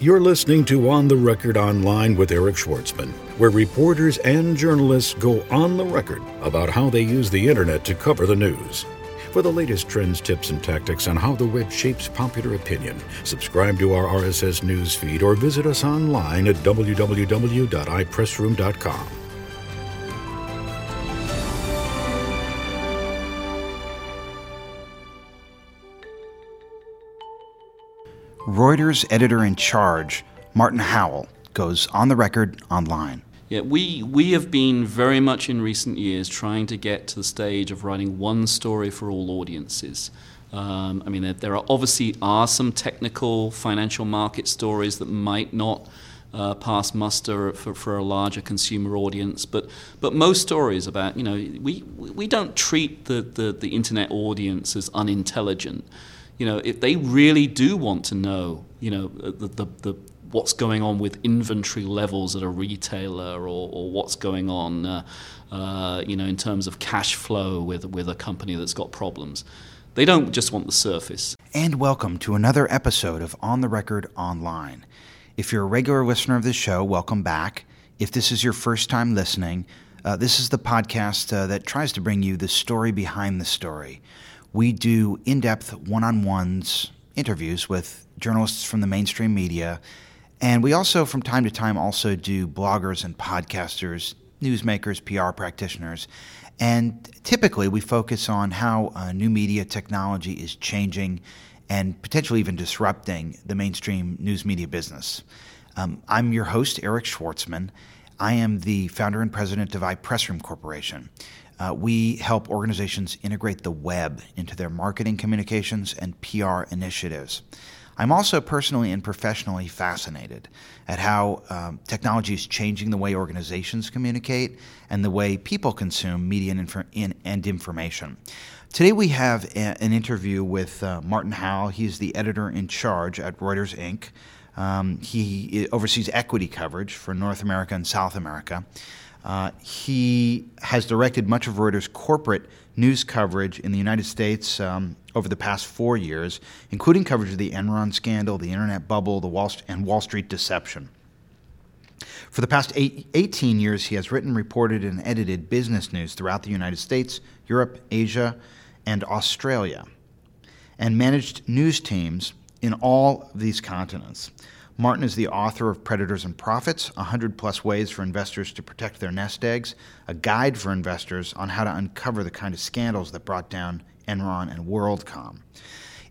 You're listening to On the Record Online with Eric Schwartzman, where reporters and journalists go on the record about how they use the internet to cover the news. For the latest trends, tips, and tactics on how the web shapes popular opinion, subscribe to our RSS news feed or visit us online at www.ipressroom.com. Reuters editor in charge, Martin Howell, goes on the record online. Yeah, we, we have been very much in recent years trying to get to the stage of writing one story for all audiences. Um, I mean, there, there, are obviously are some technical financial market stories that might not uh, pass muster for, for a larger consumer audience, but but most stories about you know we we don't treat the, the, the internet audience as unintelligent you know, if they really do want to know, you know, the, the, the what's going on with inventory levels at a retailer or, or what's going on, uh, uh, you know, in terms of cash flow with, with a company that's got problems. They don't just want the surface. And welcome to another episode of On the Record Online. If you're a regular listener of this show, welcome back. If this is your first time listening, uh, this is the podcast uh, that tries to bring you the story behind the story we do in depth one on ones interviews with journalists from the mainstream media. And we also, from time to time, also do bloggers and podcasters, newsmakers, PR practitioners. And typically, we focus on how uh, new media technology is changing and potentially even disrupting the mainstream news media business. Um, I'm your host, Eric Schwartzman. I am the founder and president of iPressroom Corporation. Uh, we help organizations integrate the web into their marketing communications and PR initiatives. I'm also personally and professionally fascinated at how um, technology is changing the way organizations communicate and the way people consume media and, in, and information. Today we have a, an interview with uh, Martin Howell. He's the editor in charge at Reuters Inc. Um, he oversees equity coverage for North America and South America. Uh, he has directed much of Reuters' corporate news coverage in the United States um, over the past four years, including coverage of the Enron scandal, the internet bubble, the Wall St- and Wall Street deception. For the past eight, 18 years, he has written, reported, and edited business news throughout the United States, Europe, Asia, and Australia, and managed news teams in all these continents. Martin is the author of Predators and Profits 100 plus ways for investors to protect their nest eggs, a guide for investors on how to uncover the kind of scandals that brought down Enron and WorldCom.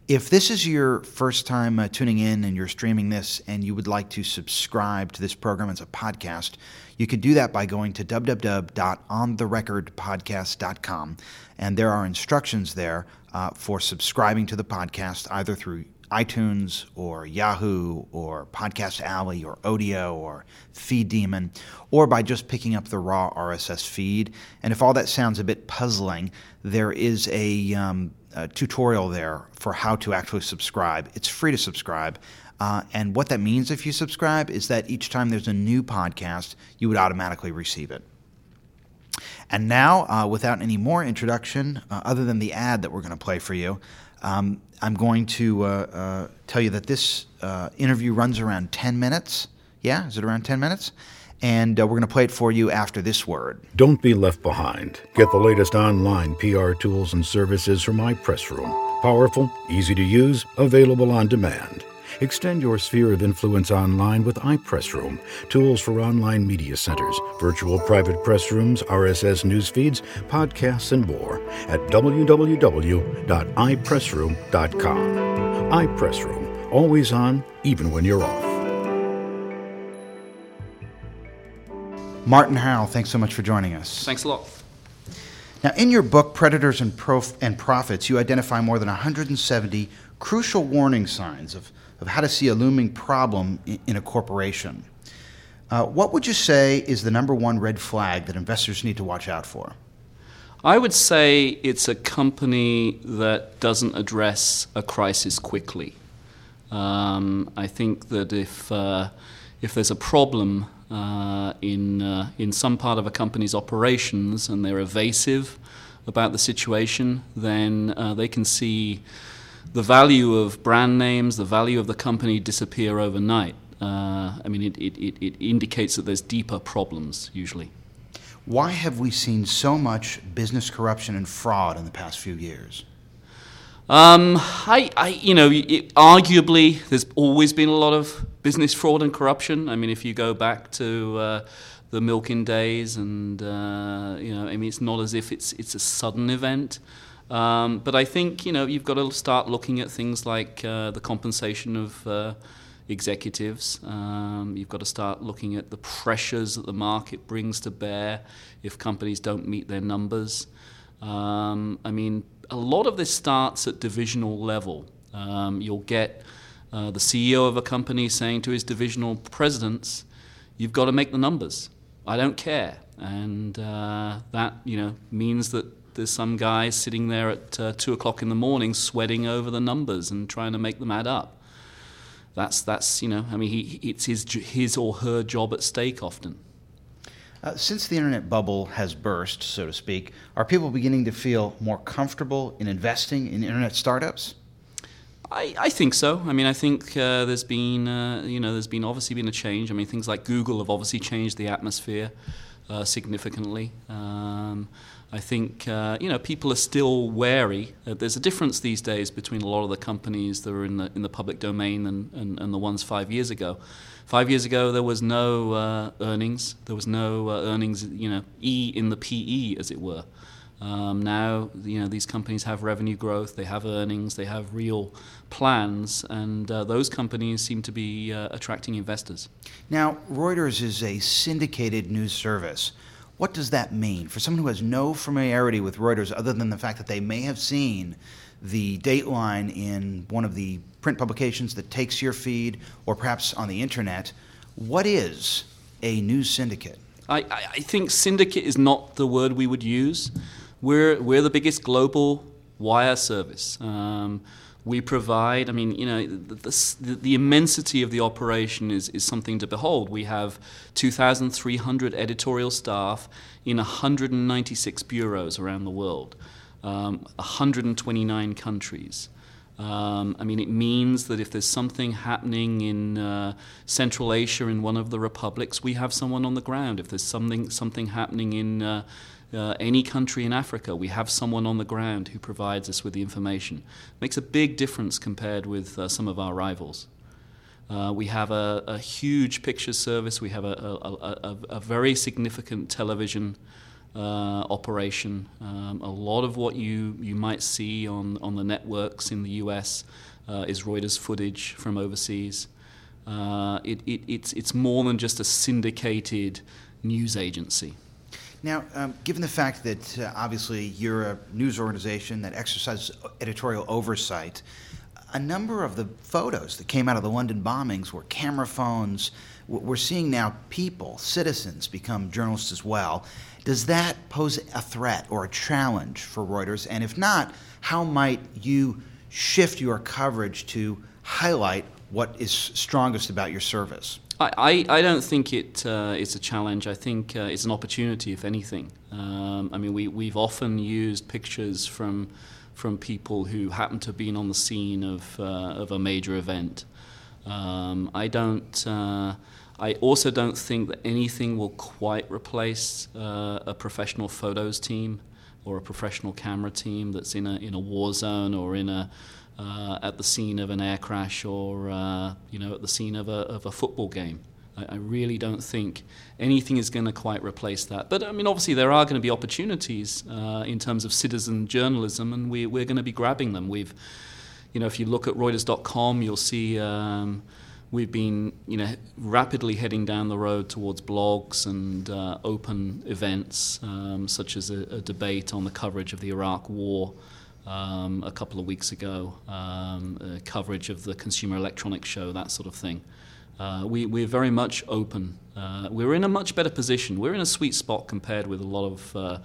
If this is your first time uh, tuning in and you're streaming this and you would like to subscribe to this program as a podcast, you could do that by going to www.ontherecordpodcast.com. And there are instructions there uh, for subscribing to the podcast either through iTunes or Yahoo or Podcast Alley or Odeo or Feed Demon, or by just picking up the raw RSS feed. And if all that sounds a bit puzzling, there is a, um, a tutorial there for how to actually subscribe. It's free to subscribe. Uh, and what that means if you subscribe is that each time there's a new podcast, you would automatically receive it. And now, uh, without any more introduction, uh, other than the ad that we're going to play for you, um, I'm going to uh, uh, tell you that this uh, interview runs around 10 minutes. Yeah, is it around 10 minutes? And uh, we're going to play it for you after this word. Don't be left behind. Get the latest online PR tools and services from iPressroom. Powerful, easy to use, available on demand. Extend your sphere of influence online with iPressroom, tools for online media centers, virtual private press rooms, RSS news feeds, podcasts, and more at www.ipressroom.com. iPressroom, always on, even when you're off. Martin Howell, thanks so much for joining us. Thanks a lot. Now, in your book, Predators and, Prof- and Profits, you identify more than 170 crucial warning signs of of how to see a looming problem in a corporation. Uh, what would you say is the number one red flag that investors need to watch out for? I would say it's a company that doesn't address a crisis quickly. Um, I think that if uh, if there's a problem uh, in uh, in some part of a company's operations and they're evasive about the situation, then uh, they can see the value of brand names, the value of the company disappear overnight. uh, I mean, it, it, it, indicates that there's deeper problems usually. Why have we seen so much business corruption and fraud in the past few years? Um, I, I, you know, it, arguably, there's always been a lot of business fraud and corruption. I mean, if you go back to uh, the Milken days, and uh, you know, I mean, it's not as if it's it's a sudden event. Um, but I think you know you've got to start looking at things like uh, the compensation of uh, executives. Um, you've got to start looking at the pressures that the market brings to bear if companies don't meet their numbers. Um, I mean, a lot of this starts at divisional level. Um, you'll get uh, the CEO of a company saying to his divisional presidents, "You've got to make the numbers. I don't care." And uh, that you know means that there's some guy sitting there at uh, two o'clock in the morning sweating over the numbers and trying to make them add up. That's that's you know I mean he, it's his his or her job at stake often. Uh, since the internet bubble has burst, so to speak, are people beginning to feel more comfortable in investing in internet startups? I, I think so. I mean, I think uh, there's been, uh, you know, there's been obviously been a change. I mean, things like Google have obviously changed the atmosphere uh, significantly. Um, I think uh, you know people are still wary. Uh, there's a difference these days between a lot of the companies that are in the in the public domain and, and, and the ones five years ago. Five years ago, there was no uh, earnings. There was no uh, earnings, you know, E in the PE, as it were. Um, now, you know, these companies have revenue growth, they have earnings, they have real plans, and uh, those companies seem to be uh, attracting investors. Now, Reuters is a syndicated news service. What does that mean for someone who has no familiarity with Reuters other than the fact that they may have seen the dateline in one of the print publications that takes your feed or perhaps on the internet? What is a news syndicate? I, I think syndicate is not the word we would use. We're, we're the biggest global wire service. Um, we provide, I mean, you know, the, the, the, immensity of the operation is, is something to behold. We have 2,300 editorial staff in 196 bureaus around the world, um, 129 countries. Um, I mean, it means that if there's something happening in uh, Central Asia in one of the republics, we have someone on the ground. If there's something something happening in uh, uh, any country in Africa, we have someone on the ground who provides us with the information. Makes a big difference compared with uh, some of our rivals. Uh, we have a, a, huge picture service. We have a, a, a very significant television uh, operation. Um, a lot of what you, you might see on, on the networks in the US uh, is Reuters footage from overseas. Uh, it, it, it's, it's more than just a syndicated news agency. Now, um, given the fact that uh, obviously you're a news organization that exercises editorial oversight, a number of the photos that came out of the London bombings were camera phones. We're seeing now people, citizens, become journalists as well. Does that pose a threat or a challenge for Reuters? And if not, how might you shift your coverage to highlight what is strongest about your service? I, I, don't think it, uh, it's a challenge. I think uh, it's an opportunity, if anything. Um, I mean, we, we've often used pictures from, from people who happen to have been on the scene of, uh, of a major event. Um, I don't. Uh, I also don't think that anything will quite replace uh, a professional photos team or a professional camera team that's in a in a war zone or in a uh, at the scene of an air crash or uh, you know at the scene of a, of a football game. I, I really don't think anything is going to quite replace that. But I mean, obviously there are going to be opportunities uh, in terms of citizen journalism, and we, we're going to be grabbing them. We've, you know, if you look at Reuters.com, you'll see. Um, we've been, you know, rapidly heading down the road towards blogs and uh, open events, um, such as a, a, debate on the coverage of the Iraq War, um, a couple of weeks ago, um, uh, coverage of the Consumer Electronics Show, that sort of thing. Uh, we, we're very much open. Uh, we're in a much better position. We're in a sweet spot compared with a lot of uh,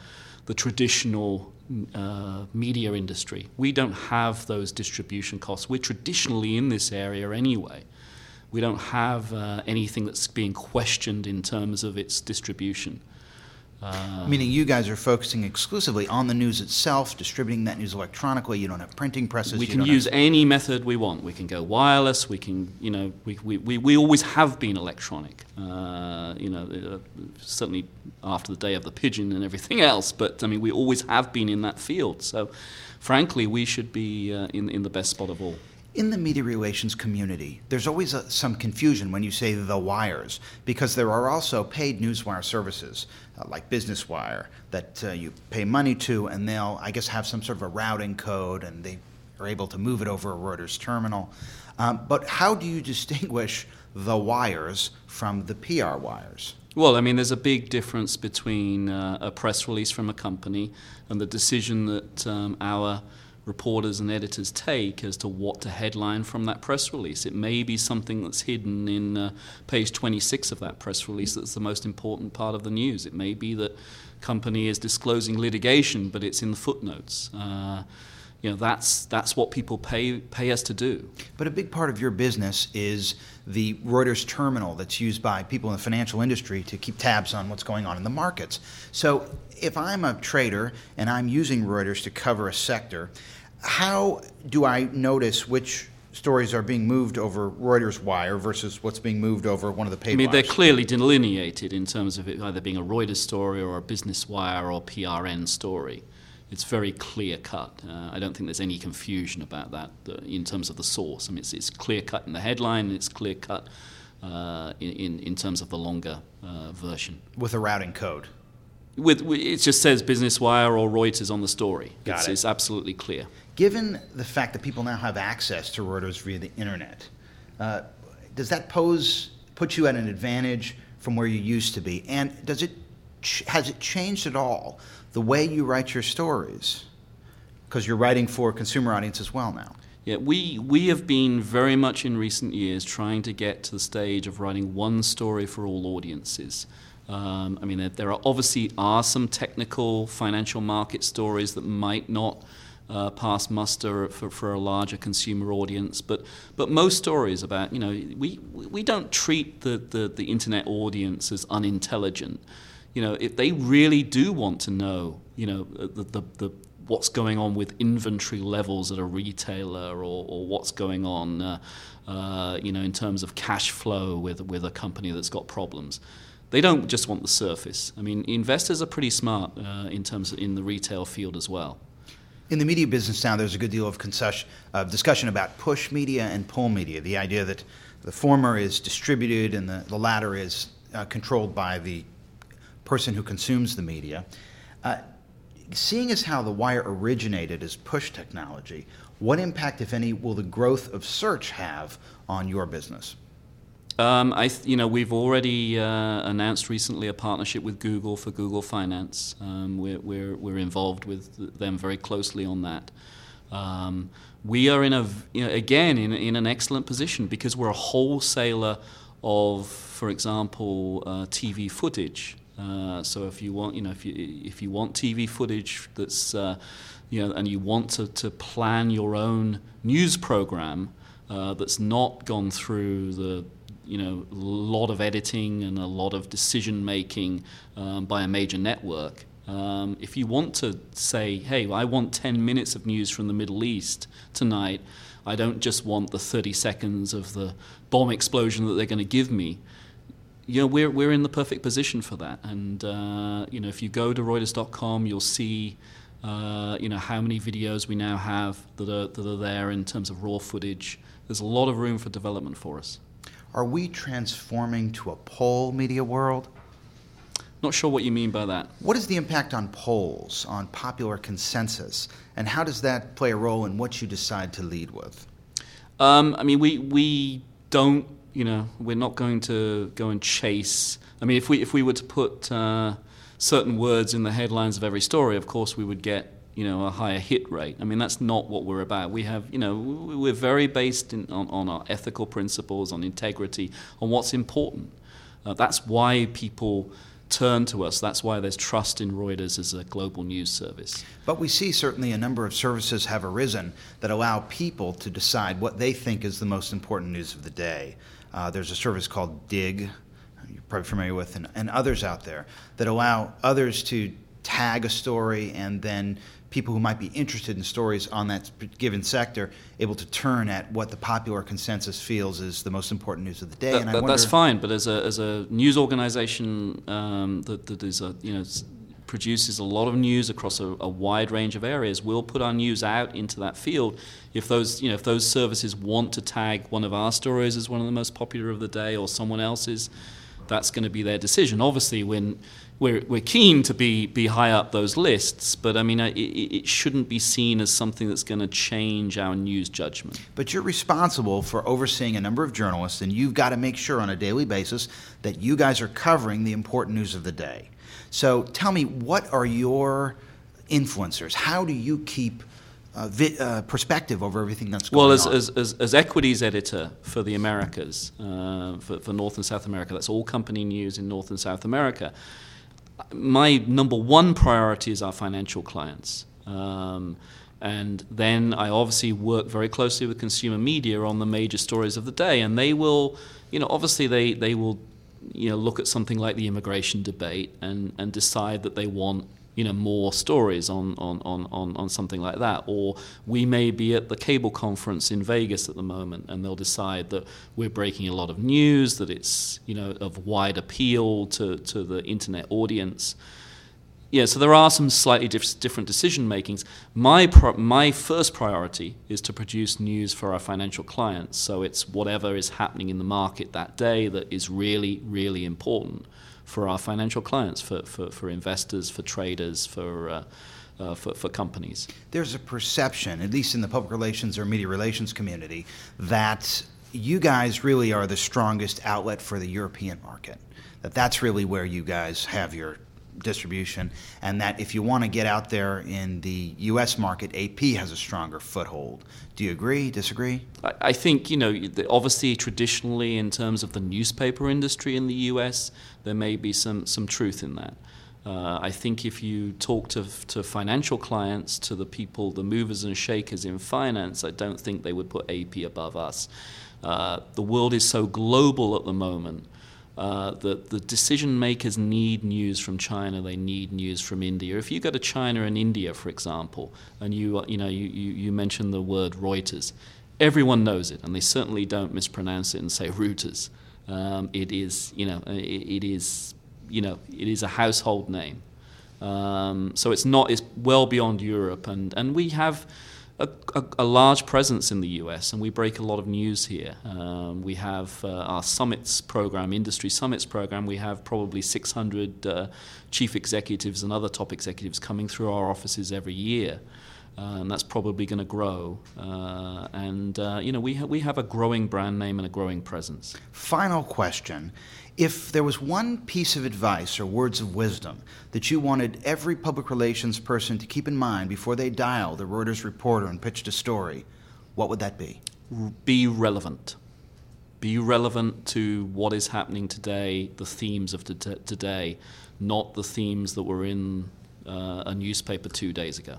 the traditional uh, media industry. We don't have those distribution costs. We're traditionally in this area anyway. We don't have uh, anything that's being questioned in terms of its distribution. Uh, Meaning you guys are focusing exclusively on the news itself, distributing that news electronically. You don't have printing presses. we can use have- any method we want. We can go wireless. We can, you know, we, we, we, we always have been electronic. Uh, you know, uh, certainly after the day of the pigeon and everything else. But I mean, we always have been in that field. So, frankly, we should be uh, in in the best spot of all. In the media relations community, there's always a, some confusion when you say the wires, because there are also paid newswire services uh, like Business Wire that uh, you pay money to, and they'll, I guess, have some sort of a routing code, and they are able to move it over a Reuters terminal. Um, but how do you distinguish the wires from the PR wires? Well, I mean, there's a big difference between uh, a press release from a company and the decision that um, our reporters and editors take as to what to headline from that press release. It may be something that's hidden in uh, page 26 of that press release that's the most important part of the news. It may be that company is disclosing litigation, but it's in the footnotes. Uh, you know, that's that's what people pay pay us to do. But a big part of your business is the Reuters terminal that's used by people in the financial industry to keep tabs on what's going on in the markets. So if I'm a trader and I'm using Reuters to cover a sector, how do I notice which stories are being moved over Reuters wire versus what's being moved over one of the paid I mean, they're clearly delineated in terms of it either being a Reuters story or a Business Wire or PRN story. It's very clear cut. Uh, I don't think there's any confusion about that uh, in terms of the source. I mean, it's, it's clear cut in the headline, and it's clear cut uh, in, in, in terms of the longer uh, version. with a routing code. With, it just says Business Wire or Reuters on the story. Got it's, it. it's absolutely clear. Given the fact that people now have access to Reuters via the internet, uh, does that pose put you at an advantage from where you used to be? And does it ch- has it changed at all the way you write your stories? Because you're writing for a consumer audience as well now. Yeah, we, we have been very much in recent years trying to get to the stage of writing one story for all audiences. Um, I mean, there, there are obviously are some technical financial market stories that might not uh, pass muster for, for a larger consumer audience, but but most stories about you know we we don't treat the, the, the internet audience as unintelligent. You know, if they really do want to know, you know, the, the, the what's going on with inventory levels at a retailer or, or what's going on, uh, uh, you know, in terms of cash flow with, with a company that's got problems. They don't just want the surface. I mean, investors are pretty smart uh, in terms of in the retail field as well. In the media business now, there's a good deal of uh, discussion about push media and pull media. The idea that the former is distributed and the, the latter is uh, controlled by the person who consumes the media. Uh, seeing as how the wire originated as push technology, what impact, if any, will the growth of search have on your business? Um, I, you know, we've already uh, announced recently a partnership with Google for Google Finance. Um, we're, we're, we're involved with them very closely on that. Um, we are in a, you know, again, in, in an excellent position because we're a wholesaler of, for example, uh, TV footage. Uh, so if you want, you know, if you if you want TV footage that's, uh, you know, and you want to, to plan your own news program uh, that's not gone through the you know, a lot of editing and a lot of decision making um, by a major network. Um, if you want to say, hey, I want 10 minutes of news from the Middle East tonight, I don't just want the 30 seconds of the bomb explosion that they're going to give me. You know, we're, we're in the perfect position for that. And, uh, you know, if you go to Reuters.com, you'll see, uh, you know, how many videos we now have that are, that are there in terms of raw footage. There's a lot of room for development for us. Are we transforming to a poll media world? Not sure what you mean by that. What is the impact on polls, on popular consensus, and how does that play a role in what you decide to lead with? Um, I mean, we we don't, you know, we're not going to go and chase. I mean, if we if we were to put uh, certain words in the headlines of every story, of course, we would get you know a higher hit rate. I mean, that's not what we're about. We have, you know, we're very based in, on on our ethical principles, on integrity, on what's important. Uh, that's why people turn to us. That's why there's trust in Reuters as a global news service. But we see certainly a number of services have arisen that allow people to decide what they think is the most important news of the day. Uh, there's a service called Digg. you're probably familiar with, and, and others out there that allow others to tag a story and then people who might be interested in stories on that given sector able to turn at what the popular consensus feels is the most important news of the day. That, that, that's fine, but as a, as a news organization um, that, that is a, you know, produces a lot of news across a, a, wide range of areas, we'll put our news out into that field. If those, you know, if those services want to tag one of our stories as one of the most popular of the day or someone else's, that's going to be their decision. Obviously, when we're, we're keen to be, be high up those lists, but I mean, it, it shouldn't be seen as something that's going to change our news judgment. But you're responsible for overseeing a number of journalists, and you've got to make sure on a daily basis that you guys are covering the important news of the day. So tell me, what are your influencers? How do you keep uh, vi- uh, perspective over everything that's going well, as, on. Well, as, as, as, equities editor for the Americas, uh, for, for North and South America, that's all company news in North and South America. My number one priority is our financial clients. Um, and then I obviously work very closely with consumer media on the major stories of the day. And they will, you know, obviously they, they will, you know, look at something like the immigration debate and, and decide that they want you know more stories on, on, on, on, on something like that. Or we may be at the cable conference in Vegas at the moment and they'll decide that we're breaking a lot of news, that it's you know of wide appeal to, to the internet audience. Yeah, so there are some slightly diff- different decision makings. My pro- my first priority is to produce news for our financial clients. So it's whatever is happening in the market that day that is really really important for our financial clients, for, for, for investors, for traders, for, uh, uh, for, for companies. There's a perception, at least in the public relations or media relations community, that you guys really are the strongest outlet for the European market. That that's really where you guys have your distribution, and that if you want to get out there in the U.S. market, AP has a stronger foothold. Do you agree? Disagree? I, think you know, obviously, traditionally, in terms of the newspaper industry in the U.S., there may be some some truth in that. Uh, I think if you talk to, to financial clients, to the people, the movers and shakers in finance, I don't think they would put AP above us. Uh, the world is so global at the moment uh, the, the decision makers need news from China, they need news from India. If you go to China and India, for example, and you, you, know, you, you, you mention the word Reuters, everyone knows it, and they certainly don't mispronounce it and say Reuters. Um, it is, you know, it, it is, you know, it is a household name. Um, so it's not, it's well beyond Europe, and, and we have a, a, a, large presence in the US, and we break a lot of news here. Um, we have uh, our summits program, industry summits program. We have probably 600 uh, chief executives and other top executives coming through our offices every year. Uh, and that's probably going to grow. Uh, and uh, you know, we ha- we have a growing brand name and a growing presence. Final question: if there was one piece of advice or words of wisdom that you wanted every public relations person to keep in mind before they dial the Reuters reporter and pitched a story, what would that be? Be relevant. Be relevant to what is happening today, the themes of today, not the themes that were in uh, a newspaper two days ago.